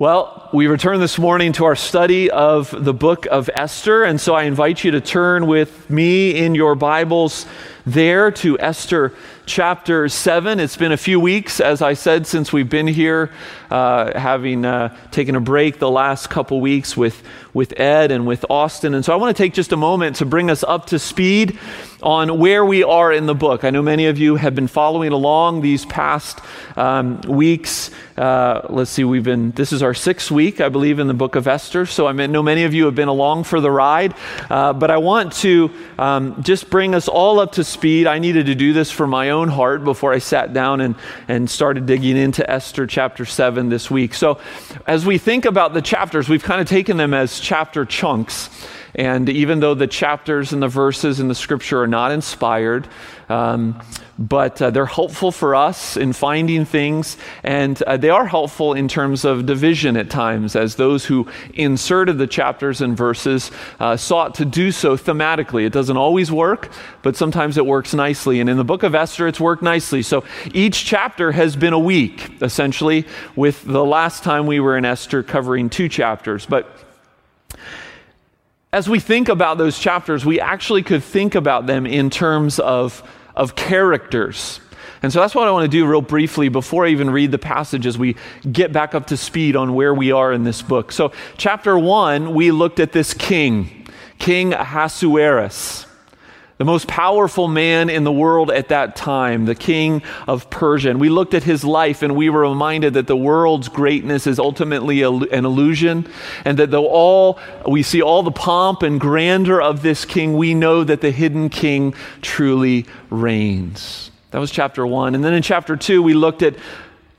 Well, we return this morning to our study of the book of Esther, and so I invite you to turn with me in your Bibles there to Esther chapter 7. It's been a few weeks, as I said, since we've been here, uh, having uh, taken a break the last couple weeks with, with Ed and with Austin. And so I want to take just a moment to bring us up to speed on where we are in the book. I know many of you have been following along these past um, weeks. Uh, let's see, we've been, this is our sixth week, I believe, in the book of Esther. So I know many of you have been along for the ride. Uh, but I want to um, just bring us all up to speed. I needed to do this for my own heart before I sat down and, and started digging into Esther chapter 7 this week. So, as we think about the chapters, we've kind of taken them as chapter chunks. And even though the chapters and the verses in the scripture are not inspired, um, but uh, they're helpful for us in finding things, and uh, they are helpful in terms of division at times, as those who inserted the chapters and verses uh, sought to do so thematically. It doesn't always work, but sometimes it works nicely. And in the book of Esther, it's worked nicely. So each chapter has been a week, essentially, with the last time we were in Esther covering two chapters. But as we think about those chapters, we actually could think about them in terms of of characters. And so that's what I want to do real briefly before I even read the passage as we get back up to speed on where we are in this book. So, chapter one, we looked at this king, King Ahasuerus the most powerful man in the world at that time, the king of Persia. And we looked at his life and we were reminded that the world's greatness is ultimately an illusion, and that though all we see all the pomp and grandeur of this king, we know that the hidden king truly reigns. That was chapter one. And then in chapter two, we looked at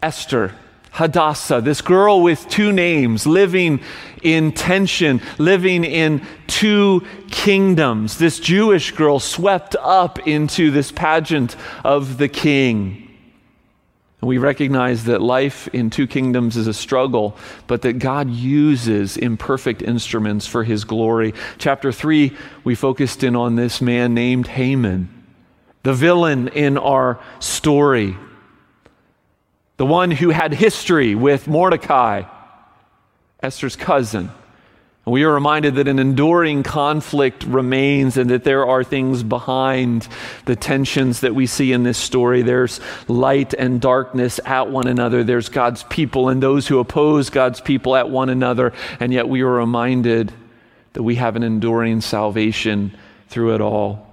Esther, Hadassah, this girl with two names, living in tension, living in two kingdoms. This Jewish girl swept up into this pageant of the king. And we recognize that life in two kingdoms is a struggle, but that God uses imperfect instruments for his glory. Chapter 3, we focused in on this man named Haman, the villain in our story the one who had history with Mordecai, Esther's cousin. And we are reminded that an enduring conflict remains and that there are things behind the tensions that we see in this story. There's light and darkness at one another. There's God's people and those who oppose God's people at one another. And yet we are reminded that we have an enduring salvation through it all.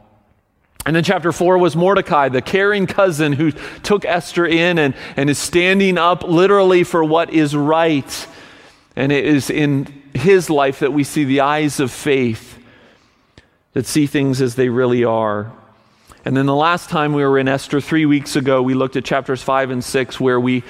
And then chapter four was Mordecai, the caring cousin who took Esther in and, and is standing up literally for what is right. And it is in his life that we see the eyes of faith that see things as they really are. And then the last time we were in Esther three weeks ago, we looked at chapters five and six, where we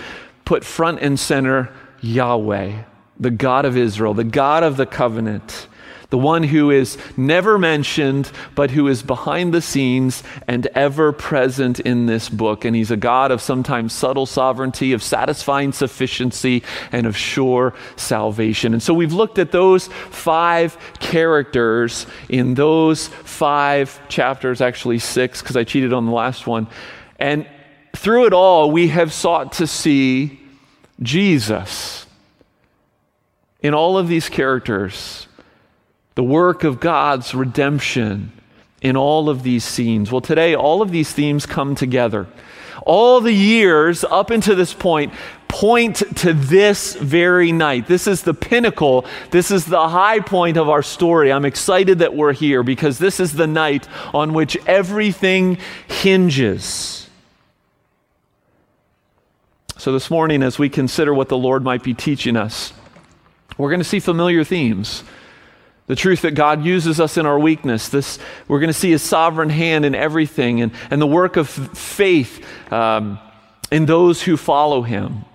put front and center Yahweh, the God of Israel, the God of the covenant the one who is never mentioned, but who is behind the scenes and ever present in this book. And he's a God of sometimes subtle sovereignty, of satisfying sufficiency, and of sure salvation. And so we've looked at those five characters in those five chapters, actually six, because I cheated on the last one. And through it all, we have sought to see Jesus in all of these characters the work of God's redemption in all of these scenes. Well, today, all of these themes come together. All the years up until this point point to this very night. This is the pinnacle. This is the high point of our story. I'm excited that we're here because this is the night on which everything hinges. So, this morning, as we consider what the Lord might be teaching us, we're going to see familiar themes the truth that God uses us in our weakness. This, we're going to see His sovereign hand in everything and, and the work of faith um, in those who follow Him.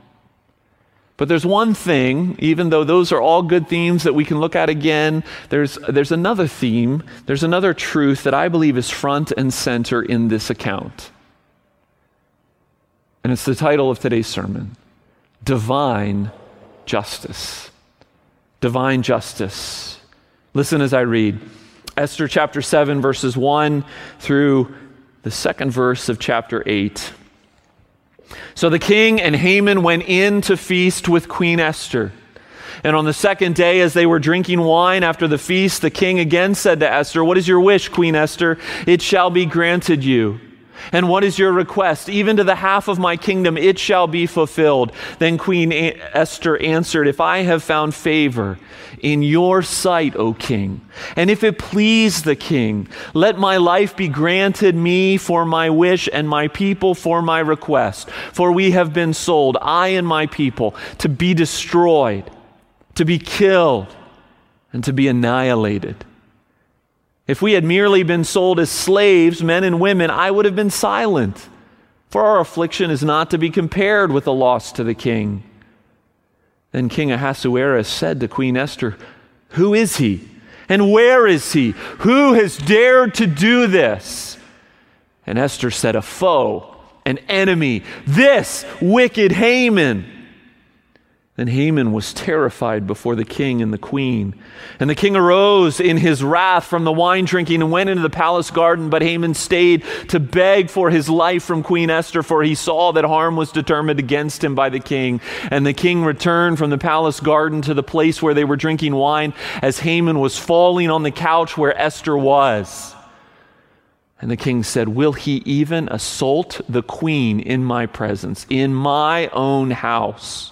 But there's one thing, even though those are all good themes that we can look at again, there's, there's another theme, there's another truth that I believe is front and center in this account. And it's the title of today's sermon Divine Justice. Divine Justice. Listen as I read Esther chapter 7, verses 1 through the second verse of chapter 8. So the king and Haman went in to feast with Queen Esther. And on the second day, as they were drinking wine after the feast, the king again said to Esther, What is your wish, Queen Esther? It shall be granted you. And what is your request? Even to the half of my kingdom, it shall be fulfilled. Then Queen Esther answered, If I have found favor in your sight, O king, and if it please the king, let my life be granted me for my wish and my people for my request. For we have been sold, I and my people, to be destroyed, to be killed, and to be annihilated. If we had merely been sold as slaves, men and women, I would have been silent. For our affliction is not to be compared with the loss to the king. Then King Ahasuerus said to Queen Esther, Who is he? And where is he? Who has dared to do this? And Esther said, A foe, an enemy, this wicked Haman. Then Haman was terrified before the king and the queen. And the king arose in his wrath from the wine drinking and went into the palace garden. But Haman stayed to beg for his life from Queen Esther, for he saw that harm was determined against him by the king. And the king returned from the palace garden to the place where they were drinking wine as Haman was falling on the couch where Esther was. And the king said, Will he even assault the queen in my presence, in my own house?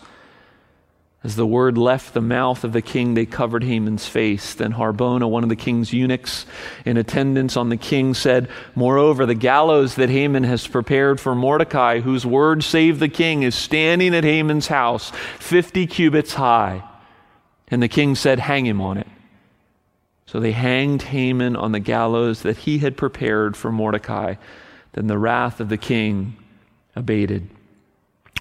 As the word left the mouth of the king, they covered Haman's face. Then Harbona, one of the king's eunuchs in attendance on the king, said, Moreover, the gallows that Haman has prepared for Mordecai, whose word saved the king, is standing at Haman's house, 50 cubits high. And the king said, Hang him on it. So they hanged Haman on the gallows that he had prepared for Mordecai. Then the wrath of the king abated.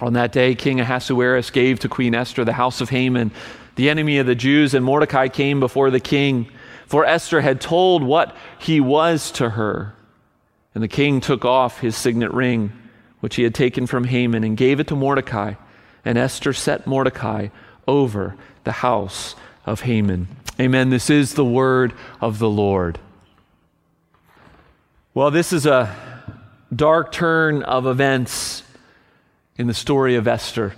On that day, King Ahasuerus gave to Queen Esther the house of Haman, the enemy of the Jews, and Mordecai came before the king, for Esther had told what he was to her. And the king took off his signet ring, which he had taken from Haman, and gave it to Mordecai. And Esther set Mordecai over the house of Haman. Amen. This is the word of the Lord. Well, this is a dark turn of events in the story of Esther.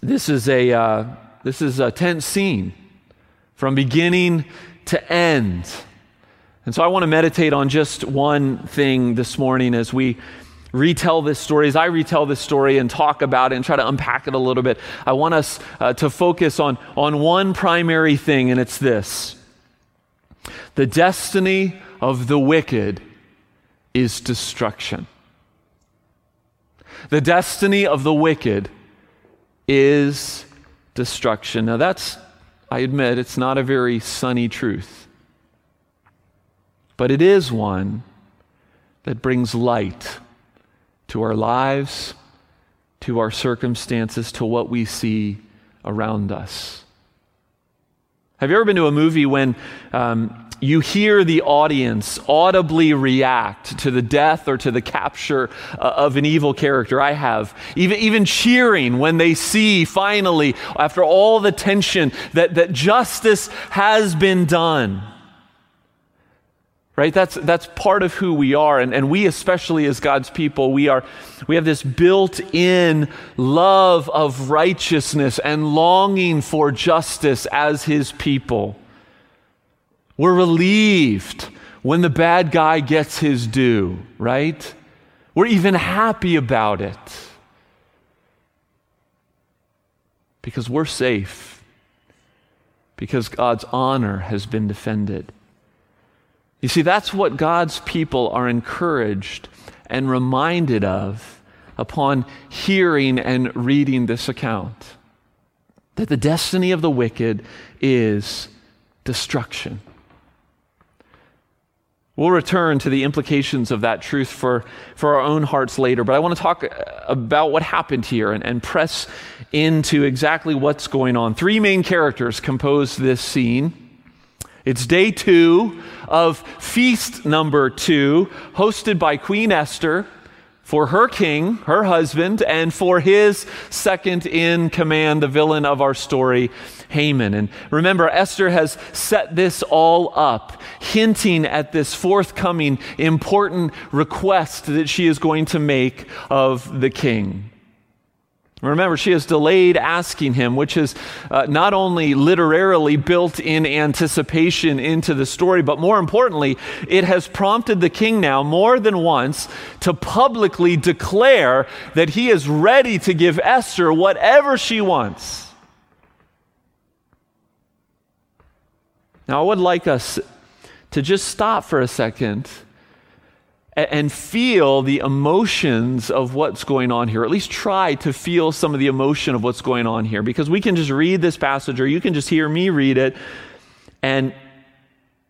This is a, uh, this is a tense scene from beginning to end. And so I want to meditate on just one thing this morning as we retell this story, as I retell this story and talk about it and try to unpack it a little bit. I want us uh, to focus on, on one primary thing, and it's this the destiny of the wicked is destruction. The destiny of the wicked is destruction. Now, that's, I admit, it's not a very sunny truth, but it is one that brings light to our lives, to our circumstances, to what we see around us. Have you ever been to a movie when um, you hear the audience audibly react to the death or to the capture uh, of an evil character. I have. Even, even cheering when they see finally, after all the tension, that, that justice has been done. Right? That's, that's part of who we are. And, and we, especially as God's people, we, are, we have this built in love of righteousness and longing for justice as His people. We're relieved when the bad guy gets his due, right? We're even happy about it because we're safe, because God's honor has been defended. You see, that's what God's people are encouraged and reminded of upon hearing and reading this account that the destiny of the wicked is destruction. We'll return to the implications of that truth for, for our own hearts later, but I want to talk uh, about what happened here and, and press into exactly what's going on. Three main characters compose this scene. It's day two of feast number two, hosted by Queen Esther for her king, her husband, and for his second in command, the villain of our story, Haman. And remember, Esther has set this all up, hinting at this forthcoming important request that she is going to make of the king. Remember, she has delayed asking him, which is uh, not only literarily built in anticipation into the story, but more importantly, it has prompted the king now more than once to publicly declare that he is ready to give Esther whatever she wants. Now, I would like us to just stop for a second and feel the emotions of what's going on here, at least try to feel some of the emotion of what's going on here. Because we can just read this passage, or you can just hear me read it and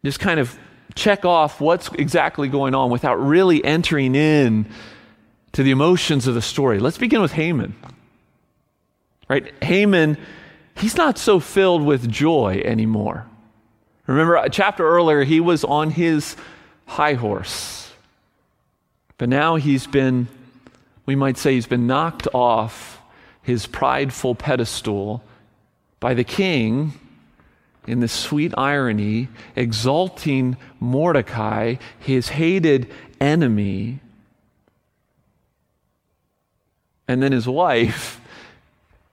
just kind of check off what's exactly going on without really entering in to the emotions of the story. Let's begin with Haman. Right? Haman, he's not so filled with joy anymore. Remember, a chapter earlier, he was on his high horse but now he's been, we might say, he's been knocked off his prideful pedestal by the king in this sweet irony, exalting Mordecai, his hated enemy. And then his wife,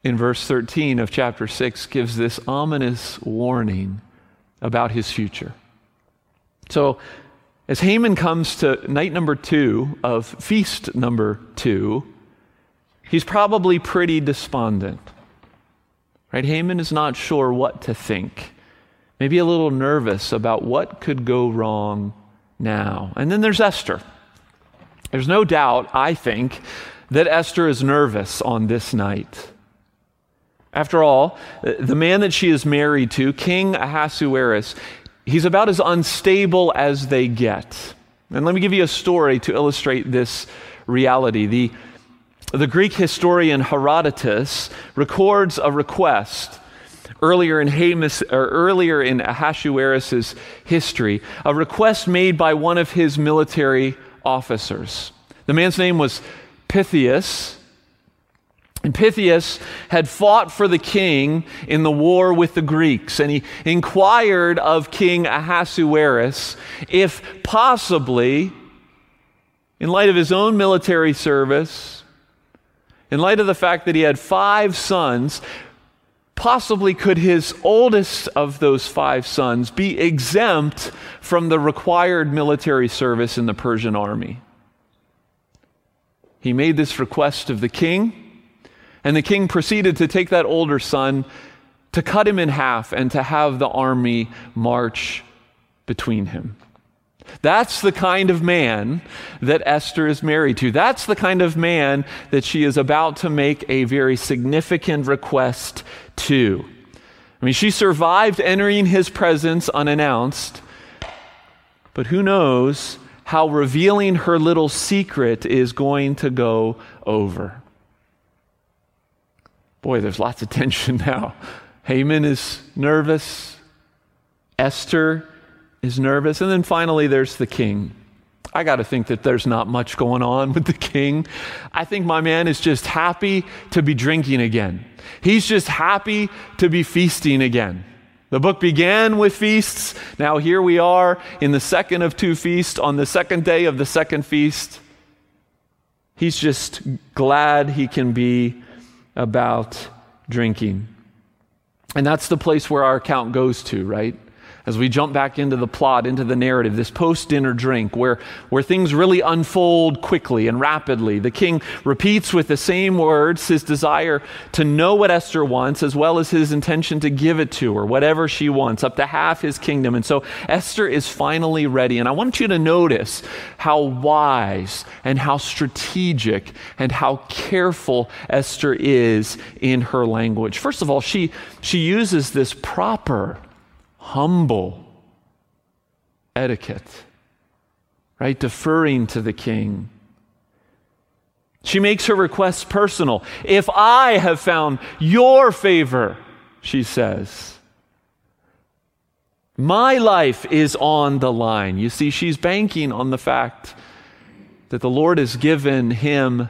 in verse 13 of chapter 6, gives this ominous warning about his future. So as Haman comes to night number two of feast number two, he's probably pretty despondent. Right? Haman is not sure what to think, maybe a little nervous about what could go wrong now. And then there's Esther. There's no doubt, I think, that Esther is nervous on this night. After all, the man that she is married to, King Ahasuerus, he's about as unstable as they get. And let me give you a story to illustrate this reality. The, the Greek historian Herodotus records a request earlier in Hamas, or earlier in Ahasuerus' history, a request made by one of his military officers. The man's name was Pythius, and Pythius had fought for the king in the war with the Greeks, and he inquired of King Ahasuerus if possibly, in light of his own military service, in light of the fact that he had five sons, possibly could his oldest of those five sons be exempt from the required military service in the Persian army? He made this request of the king. And the king proceeded to take that older son, to cut him in half, and to have the army march between him. That's the kind of man that Esther is married to. That's the kind of man that she is about to make a very significant request to. I mean, she survived entering his presence unannounced, but who knows how revealing her little secret is going to go over. Boy, there's lots of tension now. Haman is nervous. Esther is nervous. And then finally, there's the king. I got to think that there's not much going on with the king. I think my man is just happy to be drinking again. He's just happy to be feasting again. The book began with feasts. Now here we are in the second of two feasts, on the second day of the second feast. He's just glad he can be about drinking. And that's the place where our account goes to, right? As we jump back into the plot, into the narrative, this post dinner drink where, where things really unfold quickly and rapidly. The king repeats with the same words his desire to know what Esther wants, as well as his intention to give it to her, whatever she wants, up to half his kingdom. And so Esther is finally ready. And I want you to notice how wise and how strategic and how careful Esther is in her language. First of all, she, she uses this proper humble etiquette, right? Deferring to the king. She makes her requests personal. If I have found your favor, she says, my life is on the line. You see, she's banking on the fact that the Lord has given him,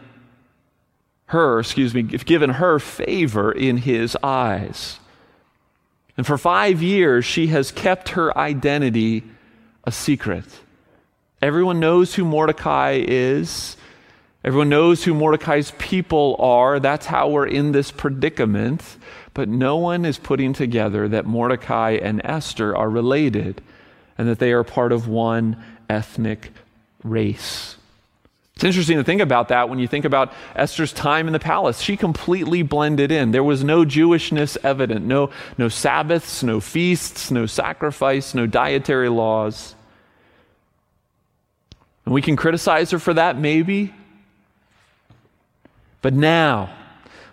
her, excuse me, given her favor in his eyes. And for five years, she has kept her identity a secret. Everyone knows who Mordecai is. Everyone knows who Mordecai's people are. That's how we're in this predicament. But no one is putting together that Mordecai and Esther are related and that they are part of one ethnic race. It's interesting to think about that when you think about Esther's time in the palace. She completely blended in. There was no Jewishness evident, no, no Sabbaths, no feasts, no sacrifice, no dietary laws. And we can criticize her for that, maybe. But now,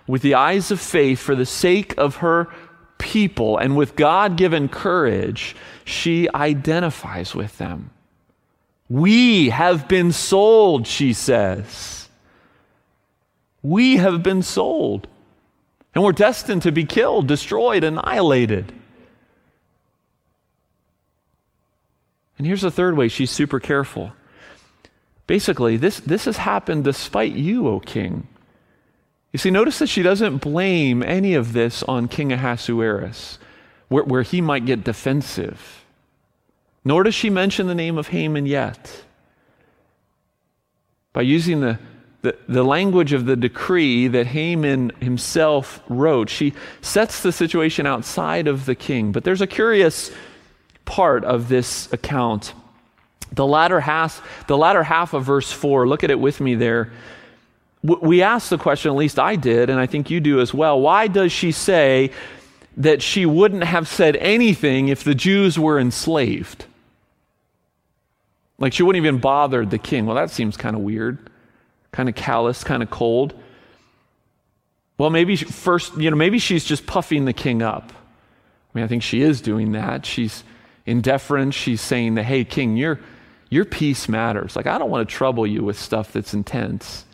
with the eyes of faith, for the sake of her people, and with God given courage, she identifies with them. We have been sold, she says. We have been sold. And we're destined to be killed, destroyed, annihilated. And here's the third way she's super careful. Basically, this, this has happened despite you, O king. You see, notice that she doesn't blame any of this on King Ahasuerus, where, where he might get defensive. Nor does she mention the name of Haman yet. By using the, the, the, language of the decree that Haman himself wrote, she sets the situation outside of the king. But there's a curious part of this account. The latter half, the latter half of verse 4, look at it with me there we ask the question, at least I did, and I think you do as well. Why does she say that she wouldn't have said anything if the Jews were enslaved? Like she wouldn't even bother the king. Well, that seems kind of weird, kind of callous, kind of cold. Well, maybe first, you know, maybe she's just puffing the king up. I mean, I think she is doing that. She's in deference. She's saying that, hey, king, your, your peace matters. Like, I don't want to trouble you with stuff that's intense.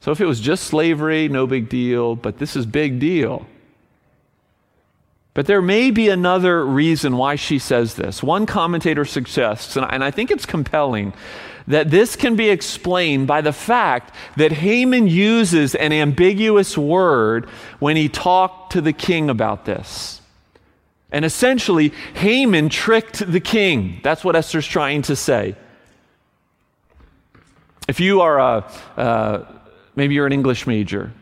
So if it was just slavery, no big deal, but this is big deal. But there may be another reason why she says this. One commentator suggests, and I think it's compelling, that this can be explained by the fact that Haman uses an ambiguous word when he talked to the king about this. And essentially, Haman tricked the king. That's what Esther's trying to say. If you are a, a Maybe you're an English major.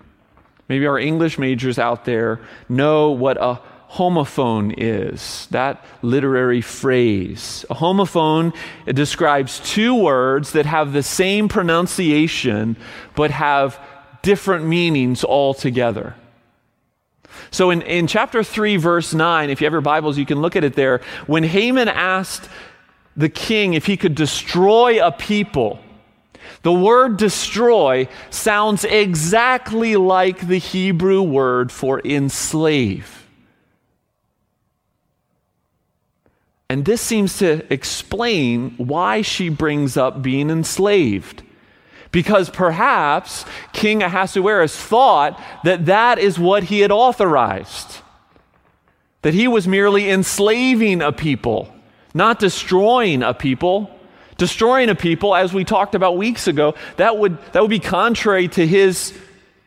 Maybe our English majors out there know what a homophone is, that literary phrase. A homophone describes two words that have the same pronunciation but have different meanings altogether. So in, in chapter 3, verse 9, if you have your Bibles, you can look at it there. When Haman asked the king if he could destroy a people, the word destroy sounds exactly like the Hebrew word for enslave. And this seems to explain why she brings up being enslaved. Because perhaps King Ahasuerus thought that that is what he had authorized. That he was merely enslaving a people, not destroying a people. Destroying a people, as we talked about weeks ago, that would, that would be contrary to his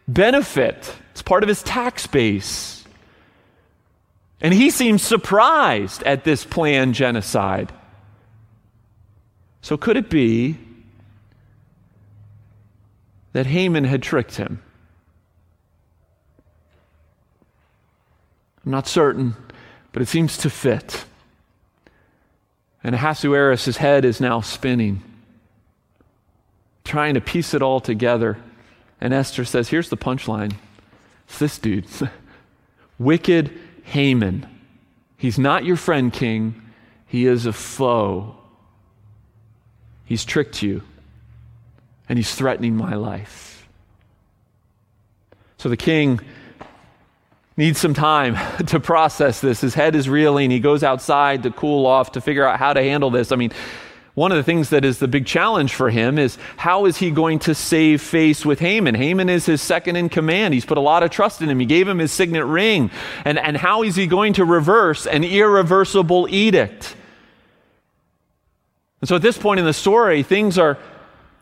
benefit. It's part of his tax base. And he seems surprised at this planned genocide. So, could it be that Haman had tricked him? I'm not certain, but it seems to fit. And Ahasuerus' head is now spinning, trying to piece it all together. And Esther says, Here's the punchline it's this dude, wicked Haman. He's not your friend, king. He is a foe. He's tricked you, and he's threatening my life. So the king needs some time to process this. His head is reeling. He goes outside to cool off to figure out how to handle this. I mean, one of the things that is the big challenge for him is how is he going to save face with Haman? Haman is his second in command. He's put a lot of trust in him. He gave him his signet ring. And, and how is he going to reverse an irreversible edict? And so at this point in the story, things are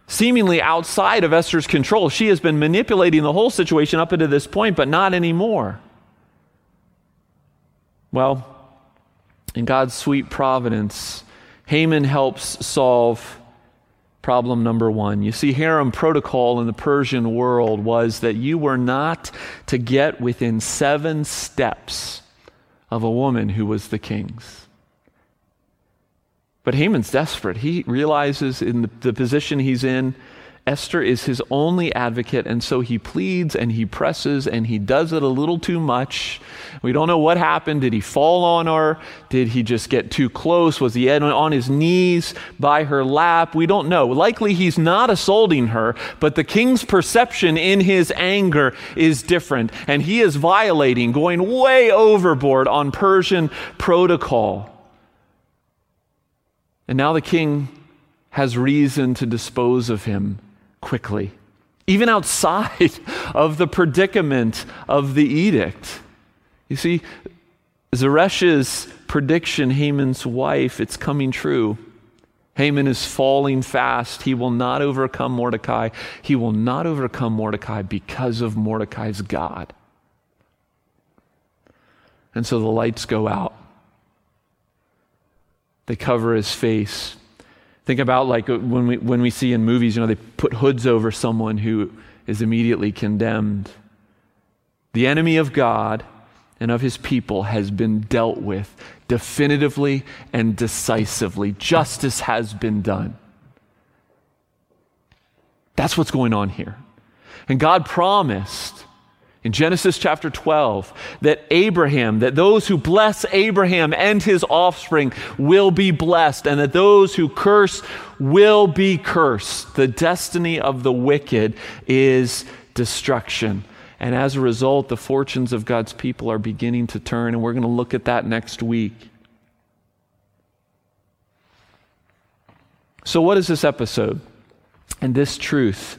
seemingly outside of Esther's control. She has been manipulating the whole situation up until this point, but not anymore. Well, in God's sweet providence, Haman helps solve problem number one. You see, harem protocol in the Persian world was that you were not to get within seven steps of a woman who was the king's. But Haman's desperate. He realizes in the, the position he's in, Esther is his only advocate, and so he pleads and he presses and he does it a little too much. We don't know what happened. Did he fall on her? Did he just get too close? Was he on his knees by her lap? We don't know. Likely he's not assaulting her, but the king's perception in his anger is different, and he is violating, going way overboard on Persian protocol. And now the king has reason to dispose of him quickly, even outside of the predicament of the edict. You see, Zeresh's prediction, Haman's wife, it's coming true. Haman is falling fast. He will not overcome Mordecai. He will not overcome Mordecai because of Mordecai's God. And so the lights go out. They cover his face. Think about like uh, when we, when we see in movies, you know, they put hoods over someone who is immediately condemned. The enemy of God and of his people has been dealt with definitively and decisively. Justice has been done. That's what's going on here. And God promised in Genesis chapter 12 that Abraham, that those who bless Abraham and his offspring will be blessed, and that those who curse will be cursed. The destiny of the wicked is destruction. And as a result, the fortunes of God's people are beginning to turn, and we're going to look at that next week. So, what is this episode and this truth?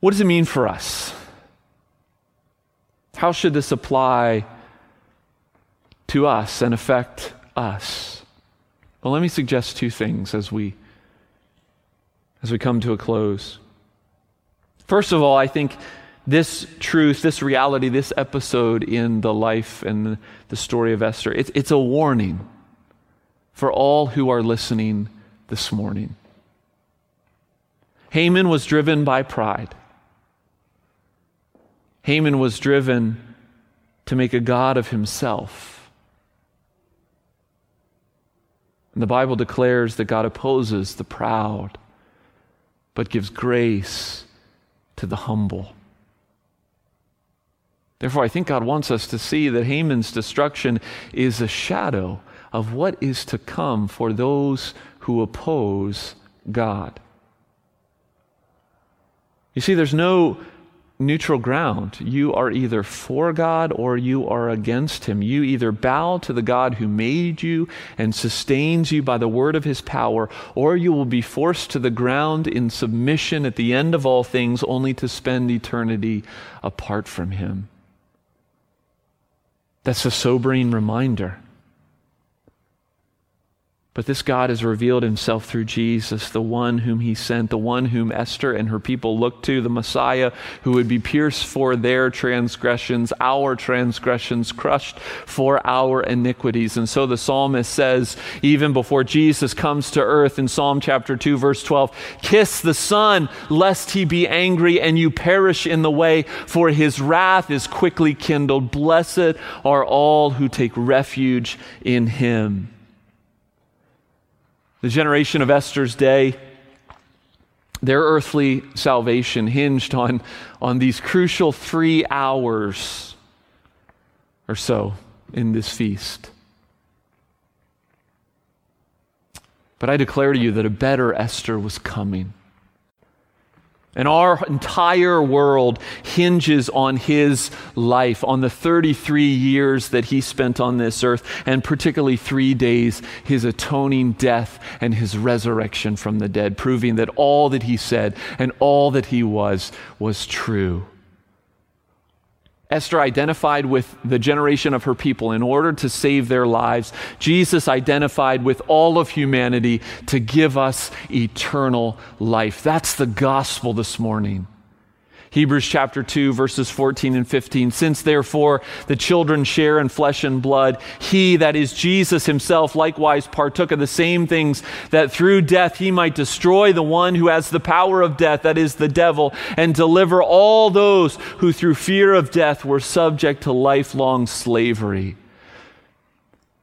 What does it mean for us? How should this apply to us and affect us? Well, let me suggest two things as we as we come to a close. First of all, I think this truth, this reality, this episode in the life and the story of Esther, it's, it's a warning for all who are listening this morning. Haman was driven by pride. Haman was driven to make a God of himself. And the Bible declares that God opposes the proud, but gives grace to the humble. Therefore, I think God wants us to see that Haman's destruction is a shadow of what is to come for those who oppose God. You see, there's no neutral ground. You are either for God or you are against Him. You either bow to the God who made you and sustains you by the word of His power, or you will be forced to the ground in submission at the end of all things, only to spend eternity apart from Him. That's a sobering reminder. But this God has revealed himself through Jesus, the one whom he sent, the one whom Esther and her people looked to, the Messiah who would be pierced for their transgressions, our transgressions, crushed for our iniquities. And so the psalmist says, even before Jesus comes to earth in Psalm chapter 2, verse 12, Kiss the Son, lest he be angry and you perish in the way, for his wrath is quickly kindled. Blessed are all who take refuge in him. The generation of Esther's day, their earthly salvation hinged on, on these crucial three hours or so in this feast. But I declare to you that a better Esther was coming. And our entire world hinges on his life, on the 33 years that he spent on this earth, and particularly three days, his atoning death and his resurrection from the dead, proving that all that he said and all that he was was true. Esther identified with the generation of her people in order to save their lives. Jesus identified with all of humanity to give us eternal life. That's the gospel this morning. Hebrews chapter 2, verses 14 and 15. Since therefore the children share in flesh and blood, he, that is Jesus himself, likewise partook of the same things, that through death he might destroy the one who has the power of death, that is the devil, and deliver all those who through fear of death were subject to lifelong slavery.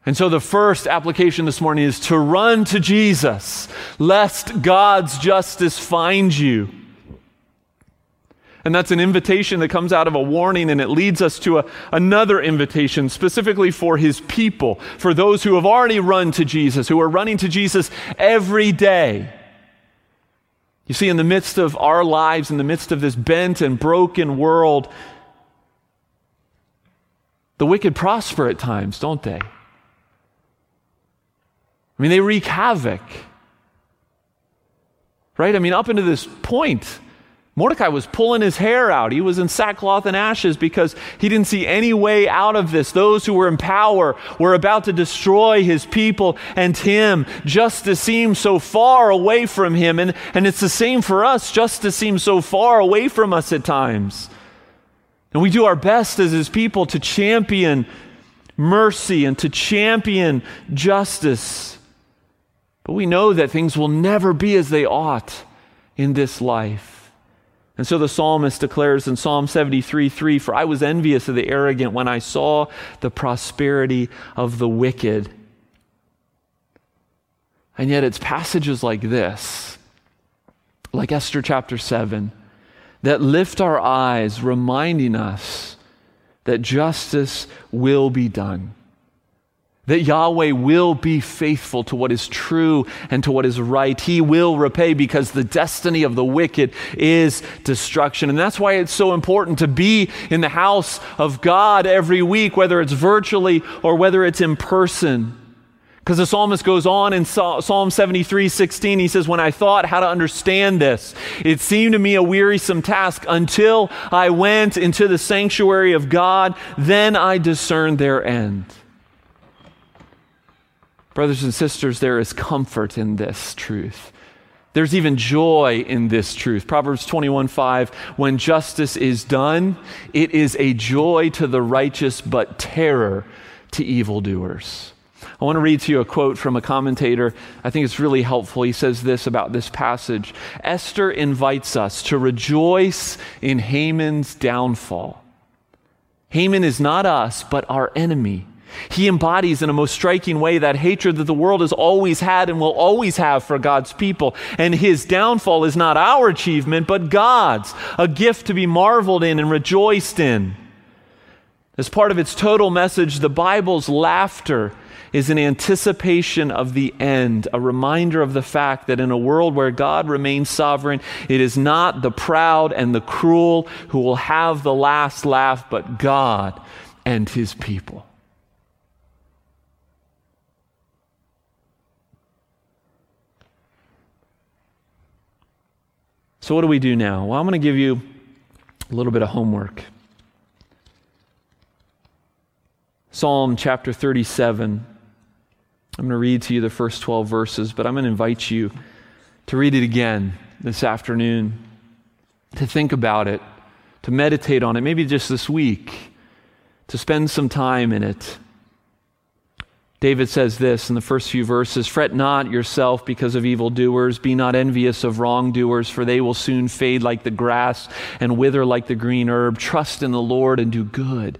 And so the first application this morning is to run to Jesus, lest God's justice find you. And that's an invitation that comes out of a warning, and it leads us to a, another invitation specifically for his people, for those who have already run to Jesus, who are running to Jesus every day. You see, in the midst of our lives, in the midst of this bent and broken world, the wicked prosper at times, don't they? I mean, they wreak havoc. Right? I mean, up into this point, Mordecai was pulling his hair out. He was in sackcloth and ashes because he didn't see any way out of this. Those who were in power were about to destroy his people and him. Justice seemed so far away from him. And, and it's the same for us. Justice seems so far away from us at times. And we do our best as his people to champion mercy and to champion justice. But we know that things will never be as they ought in this life. And so the psalmist declares in Psalm 73 3 For I was envious of the arrogant when I saw the prosperity of the wicked. And yet it's passages like this, like Esther chapter 7, that lift our eyes, reminding us that justice will be done that Yahweh will be faithful to what is true and to what is right. He will repay because the destiny of the wicked is destruction. And that's why it's so important to be in the house of God every week, whether it's virtually or whether it's in person. Because the psalmist goes on in Psalm 73 16, he says, When I thought how to understand this, it seemed to me a wearisome task until I went into the sanctuary of God, then I discerned their end. Brothers and sisters, there is comfort in this truth. There's even joy in this truth. Proverbs 21 5, when justice is done, it is a joy to the righteous, but terror to evildoers. I want to read to you a quote from a commentator. I think it's really helpful. He says this about this passage Esther invites us to rejoice in Haman's downfall. Haman is not us, but our enemy. He embodies in a most striking way that hatred that the world has always had and will always have for God's people. And his downfall is not our achievement, but God's, a gift to be marveled in and rejoiced in. As part of its total message, the Bible's laughter is an anticipation of the end, a reminder of the fact that in a world where God remains sovereign, it is not the proud and the cruel who will have the last laugh, but God and his people. So, what do we do now? Well, I'm going to give you a little bit of homework. Psalm chapter 37. I'm going to read to you the first 12 verses, but I'm going to invite you to read it again this afternoon, to think about it, to meditate on it, maybe just this week, to spend some time in it. David says this in the first few verses Fret not yourself because of evildoers. Be not envious of wrongdoers, for they will soon fade like the grass and wither like the green herb. Trust in the Lord and do good.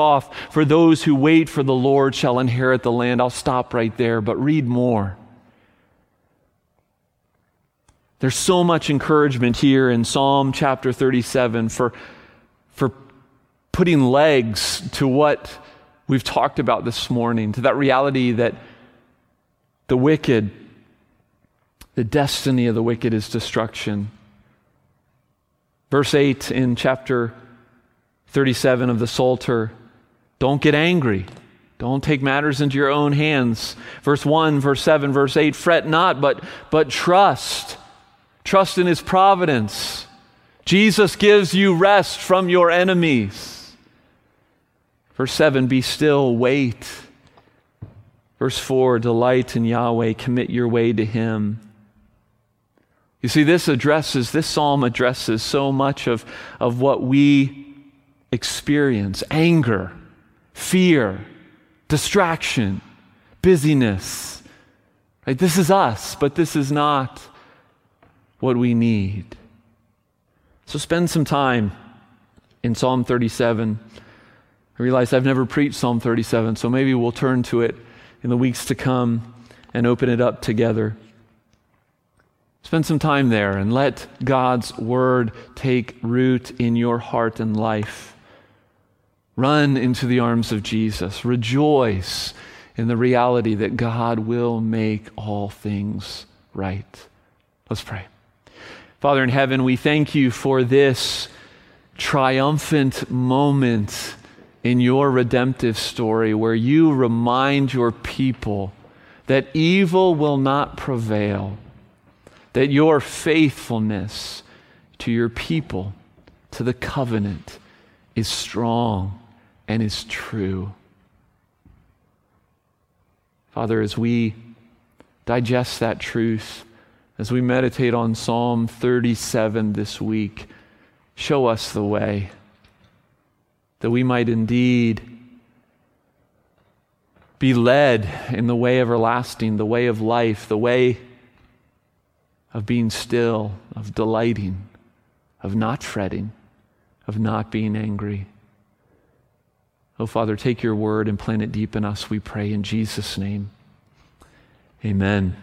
off, for those who wait for the Lord shall inherit the land. I'll stop right there, but read more. There's so much encouragement here in Psalm chapter 37 for, for putting legs to what we've talked about this morning, to that reality that the wicked, the destiny of the wicked is destruction. Verse 8 in chapter 37 of the Psalter don't get angry. Don't take matters into your own hands. Verse 1, verse 7, verse 8 fret not, but, but trust. Trust in his providence. Jesus gives you rest from your enemies. Verse 7 Be still, wait. Verse 4 Delight in Yahweh, commit your way to him. You see, this addresses, this psalm addresses so much of, of what we experience anger, fear, distraction, busyness. Right? This is us, but this is not what we need. So spend some time in Psalm 37. I realize I've never preached Psalm 37, so maybe we'll turn to it in the weeks to come and open it up together. Spend some time there and let God's word take root in your heart and life. Run into the arms of Jesus. Rejoice in the reality that God will make all things right. Let's pray. Father in heaven, we thank you for this triumphant moment in your redemptive story where you remind your people that evil will not prevail, that your faithfulness to your people, to the covenant, is strong and is true. Father, as we digest that truth, as we meditate on Psalm 37 this week, show us the way that we might indeed be led in the way everlasting, the way of life, the way of being still, of delighting, of not fretting, of not being angry. Oh, Father, take your word and plant it deep in us, we pray in Jesus' name. Amen.